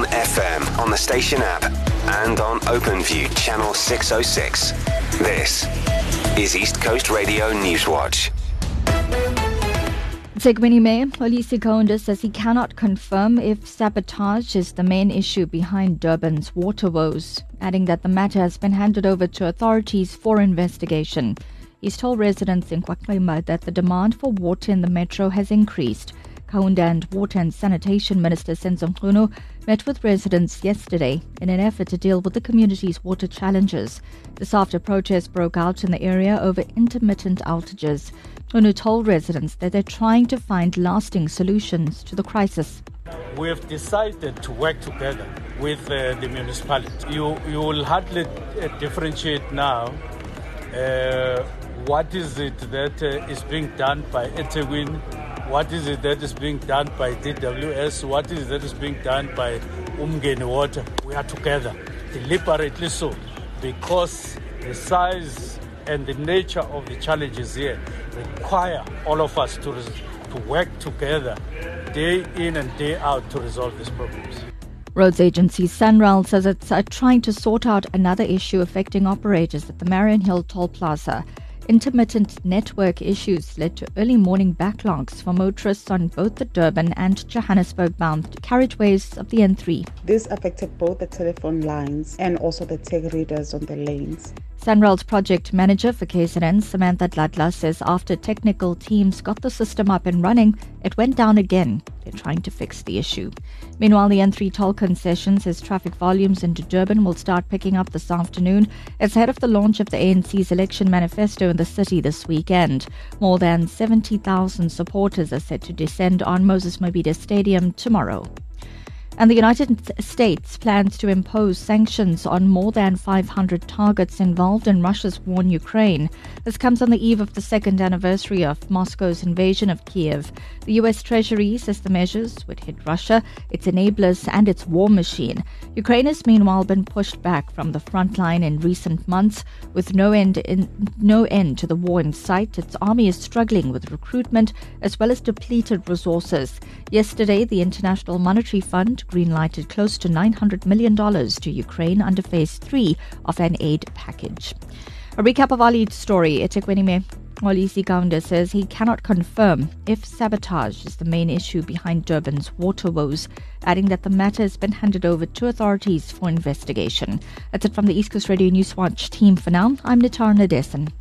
on FM, on the station app, and on OpenView channel 606. This is East Coast Radio Newswatch. eThekwini Mayor Mxolisi Kaunda says he cannot confirm if sabotage is the main issue behind Durban's water woes, adding that the matter has been handed over to authorities for investigation. He's told residents in KwaXimba that the demand for water in the metro has increased. Kaunda and Water and Sanitation Minister Senzo Mchunu met with residents yesterday in an effort to deal with the community's water challenges. This after protests broke out in the area over intermittent outages. Mchunu told residents that they're trying to find lasting solutions to the crisis. We have decided to work together with uh, the municipality. You, you will hardly uh, differentiate now uh, what is it that uh, is being done by eThekwini what is it that is being done by DWS? What is it that is being done by Umgeni Water? We are together, deliberately so, because the size and the nature of the challenges here require all of us to, to work together day in and day out to resolve these problems. Roads agency Sanral says it's uh, trying to sort out another issue affecting operators at the Mariannhill Toll Plaza. Intermittent network issues led to early morning backlogs for motorists on both the Durban and Johannesburg bound carriageways of the N3. This affected both the telephone lines and also the tag readers on the lanes. Sanral's project manager for KZN, Samantha Dladla, says after technical teams got the system up and running, it went down again. They're trying to fix the issue. Meanwhile, the N3 toll concession says traffic volumes into Durban will start picking up this afternoon. It's ahead of the launch of the ANC's election manifesto in the city this weekend. More than 70,000 supporters are set to descend on Moses Mabhida Stadium tomorrow. And the United States plans to impose sanctions on more than 500 targets involved in Russia's war in Ukraine. This comes on the eve of the second anniversary of Moscow's invasion of Kiev. The U.S. Treasury says the measures would hit Russia, its enablers, and its war machine. Ukraine has meanwhile been pushed back from the front line in recent months, with no end in, no end to the war in sight. Its army is struggling with recruitment as well as depleted resources. Yesterday, the International Monetary Fund greenlighted close to $900 million to Ukraine under phase three of an aid package. A recap of our lead story. eThekwini Mxolisi Kaunda says he cannot confirm if sabotage is the main issue behind Durban's water woes, adding that the matter has been handed over to authorities for investigation. That's it from the East Coast Radio News Watch team for now. I'm Nitar Nadesan.